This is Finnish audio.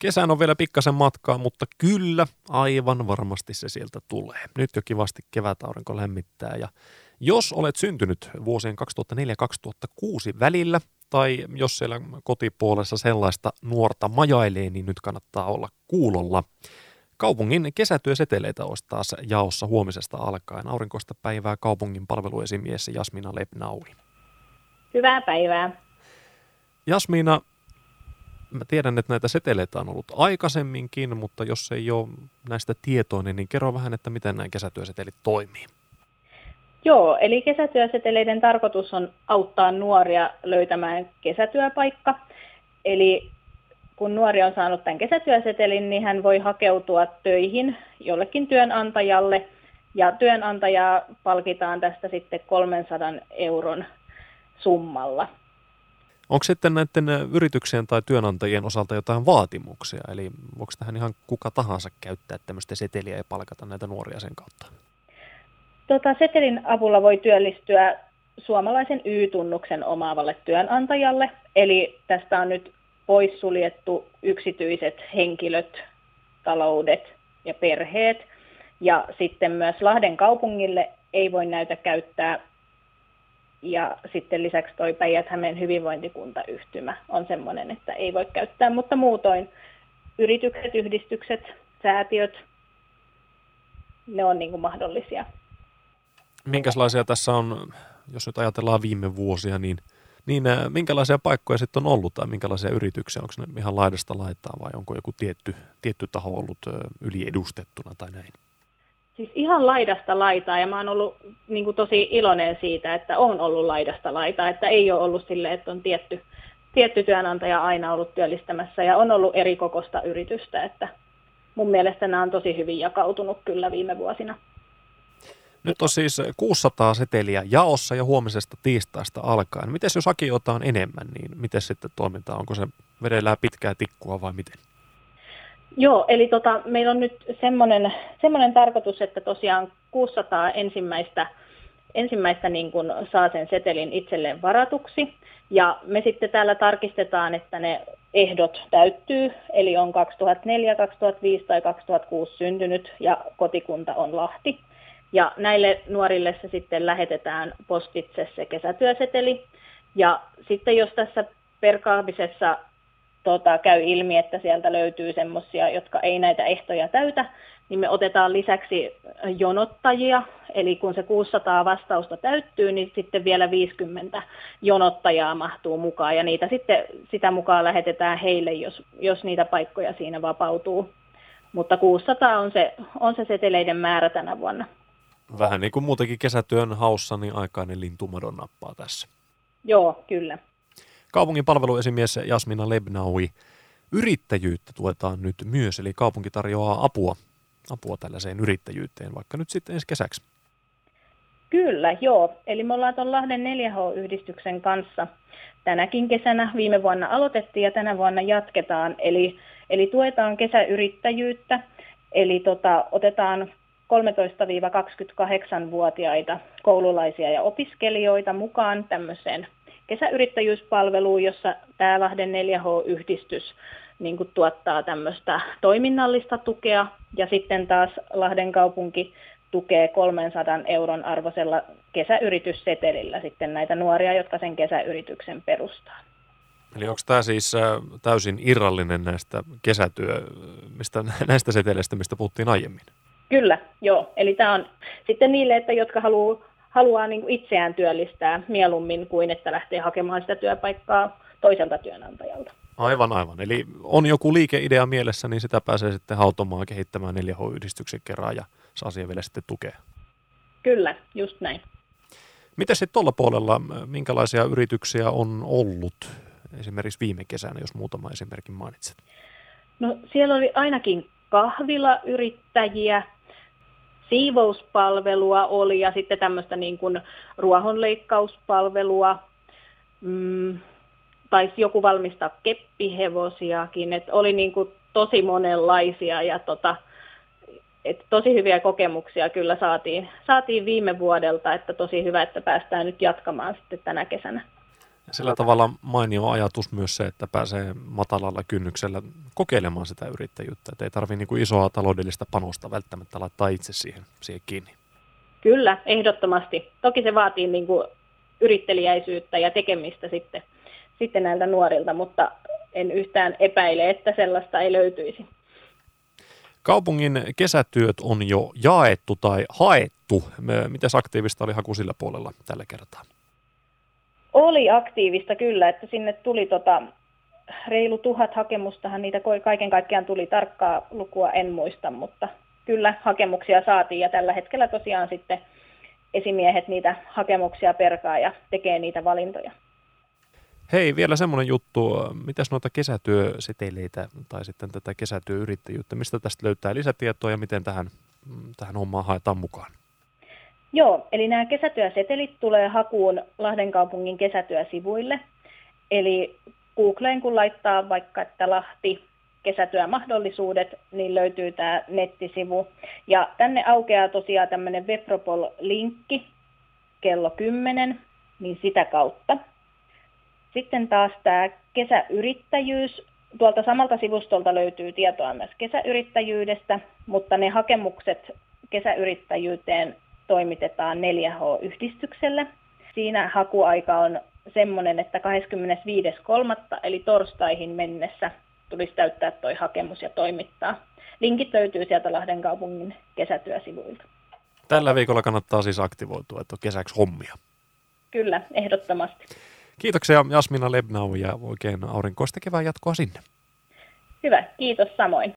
Kesän on vielä pikkasen matkaa, mutta kyllä, aivan varmasti se sieltä tulee. Nyt jo kivasti kevätaurinko lämmittää ja jos olet syntynyt vuosien 2004-2006 välillä, tai jos siellä kotipuolessa sellaista nuorta majailee, niin nyt kannattaa olla kuulolla. Kaupungin kesätyöseteleitä olisi taas jaossa huomisesta alkaen. Aurinkoista päivää kaupungin palveluesimies Jasmina Lepnaui. Hyvää päivää. Jasmina, mä tiedän, että näitä seteleitä on ollut aikaisemminkin, mutta jos ei ole näistä tietoinen, niin kerro vähän, että miten nämä kesätyösetelit toimii. Joo, eli kesätyöseteleiden tarkoitus on auttaa nuoria löytämään kesätyöpaikka. Eli kun nuori on saanut tämän kesätyösetelin, niin hän voi hakeutua töihin jollekin työnantajalle, ja työnantajaa palkitaan tästä sitten 300 euron summalla. Onko sitten näiden yrityksien tai työnantajien osalta jotain vaatimuksia? Eli voiko tähän ihan kuka tahansa käyttää tämmöistä seteliä ja palkata näitä nuoria sen kautta? Tota, setelin avulla voi työllistyä suomalaisen Y-tunnuksen omaavalle työnantajalle. Eli tästä on nyt poissuljettu yksityiset henkilöt, taloudet ja perheet. Ja sitten myös Lahden kaupungille ei voi näytä käyttää. Ja sitten lisäksi toi Päijät-Hämeen hyvinvointikuntayhtymä on sellainen, että ei voi käyttää, mutta muutoin yritykset, yhdistykset, säätiöt, ne on niin kuin mahdollisia. Minkälaisia tässä on, jos nyt ajatellaan viime vuosia, niin, niin äh, minkälaisia paikkoja sitten on ollut tai minkälaisia yrityksiä? Onko ne ihan laidasta laittaa vai onko joku tietty, tietty taho ollut äh, yliedustettuna tai näin? Siis ihan laidasta laitaa ja mä oon ollut niin kuin tosi iloinen siitä, että on ollut laidasta laitaa, että ei ole ollut sille, että on tietty, tietty työnantaja aina ollut työllistämässä ja on ollut eri kokosta yritystä, että mun mielestä nämä on tosi hyvin jakautunut kyllä viime vuosina. Nyt on siis 600 seteliä jaossa ja huomisesta tiistaista alkaen. Miten jos hakijoita on enemmän, niin miten sitten toimitaan? Onko se vedellään pitkää tikkua vai miten? Joo, eli tota, meillä on nyt semmoinen, semmoinen tarkoitus, että tosiaan 600 ensimmäistä, ensimmäistä niin kuin saa sen setelin itselleen varatuksi. Ja me sitten täällä tarkistetaan, että ne ehdot täyttyy, eli on 2004, 2005 tai 2006 syntynyt ja kotikunta on Lahti. Ja näille nuorille se sitten lähetetään postitse se kesätyöseteli. Ja sitten jos tässä perkaamisessa tota, käy ilmi, että sieltä löytyy semmoisia, jotka ei näitä ehtoja täytä, niin me otetaan lisäksi jonottajia, eli kun se 600 vastausta täyttyy, niin sitten vielä 50 jonottajaa mahtuu mukaan, ja niitä sitten sitä mukaan lähetetään heille, jos, jos niitä paikkoja siinä vapautuu. Mutta 600 on se, on se seteleiden määrä tänä vuonna. Vähän niin kuin muutenkin kesätyön haussa, niin aikainen lintumadon nappaa tässä. Joo, kyllä. Kaupungin palveluesimies Jasmina Lebnaui. Yrittäjyyttä tuetaan nyt myös, eli kaupunki tarjoaa apua, apua tällaiseen yrittäjyyteen, vaikka nyt sitten ensi kesäksi. Kyllä, joo. Eli me ollaan tuon Lahden 4H-yhdistyksen kanssa tänäkin kesänä. Viime vuonna aloitettiin ja tänä vuonna jatketaan. Eli, eli tuetaan kesäyrittäjyyttä. Eli tota, otetaan 13-28-vuotiaita koululaisia ja opiskelijoita mukaan tämmöiseen kesäyrittäjyyspalveluun, jossa tämä Lahden 4H-yhdistys niin kuin tuottaa tämmöistä toiminnallista tukea ja sitten taas Lahden kaupunki tukee 300 euron arvoisella kesäyrityssetelillä sitten näitä nuoria, jotka sen kesäyrityksen perustaa. Eli onko tämä siis äh, täysin irrallinen näistä kesätyö, mistä, näistä seteleistä, mistä puhuttiin aiemmin? Kyllä, joo. Eli tämä on sitten niille, että jotka haluaa, haluaa niin kuin itseään työllistää mieluummin kuin että lähtee hakemaan sitä työpaikkaa toiselta työnantajalta. Aivan, aivan. Eli on joku liikeidea mielessä, niin sitä pääsee sitten hautomaan kehittämään 4H-yhdistyksen kerran ja saa siihen vielä sitten tukea. Kyllä, just näin. Miten sitten tuolla puolella, minkälaisia yrityksiä on ollut esimerkiksi viime kesänä, jos muutama esimerkin mainitset? No siellä oli ainakin kahvilayrittäjiä, siivouspalvelua oli ja sitten tämmöistä niin kuin ruohonleikkauspalvelua. Mm, taisi joku valmistaa keppihevosiakin, että oli niin kuin tosi monenlaisia ja tota, et tosi hyviä kokemuksia kyllä saatiin, saatiin viime vuodelta, että tosi hyvä, että päästään nyt jatkamaan sitten tänä kesänä. Sillä tavalla mainio ajatus myös se, että pääsee matalalla kynnyksellä kokeilemaan sitä yrittäjyyttä. Että ei tarvitse niin isoa taloudellista panosta välttämättä laittaa itse siihen, siihen kiinni. Kyllä, ehdottomasti. Toki se vaatii niin kuin yrittelijäisyyttä ja tekemistä sitten, sitten näiltä nuorilta, mutta en yhtään epäile, että sellaista ei löytyisi. Kaupungin kesätyöt on jo jaettu tai haettu. Miten aktiivista oli haku sillä puolella tällä kertaa? Oli aktiivista kyllä, että sinne tuli tota, reilu tuhat hakemustahan, niitä kaiken kaikkiaan tuli tarkkaa lukua, en muista, mutta kyllä hakemuksia saatiin ja tällä hetkellä tosiaan sitten esimiehet niitä hakemuksia perkaa ja tekee niitä valintoja. Hei, vielä semmoinen juttu. Mitäs noita kesätyöseteleitä tai sitten tätä kesätyöyrittäjyyttä, mistä tästä löytää lisätietoa ja miten tähän, tähän hommaan haetaan mukaan? Joo, eli nämä kesätyösetelit tulee hakuun Lahden kaupungin kesätyösivuille. Eli Googleen kun laittaa vaikka, että Lahti kesätyömahdollisuudet, niin löytyy tämä nettisivu. Ja tänne aukeaa tosiaan tämmöinen Webropol-linkki kello 10, niin sitä kautta. Sitten taas tämä kesäyrittäjyys. Tuolta samalta sivustolta löytyy tietoa myös kesäyrittäjyydestä, mutta ne hakemukset kesäyrittäjyyteen toimitetaan 4H-yhdistykselle. Siinä hakuaika on semmoinen, että 25.3. eli torstaihin mennessä tulisi täyttää tuo hakemus ja toimittaa. Linkit löytyy sieltä Lahden kaupungin kesätyösivuilta. Tällä viikolla kannattaa siis aktivoitua, että on kesäksi hommia. Kyllä, ehdottomasti. Kiitoksia Jasmina Lebnau ja oikein aurinkoista kevään jatkoa sinne. Hyvä, kiitos samoin.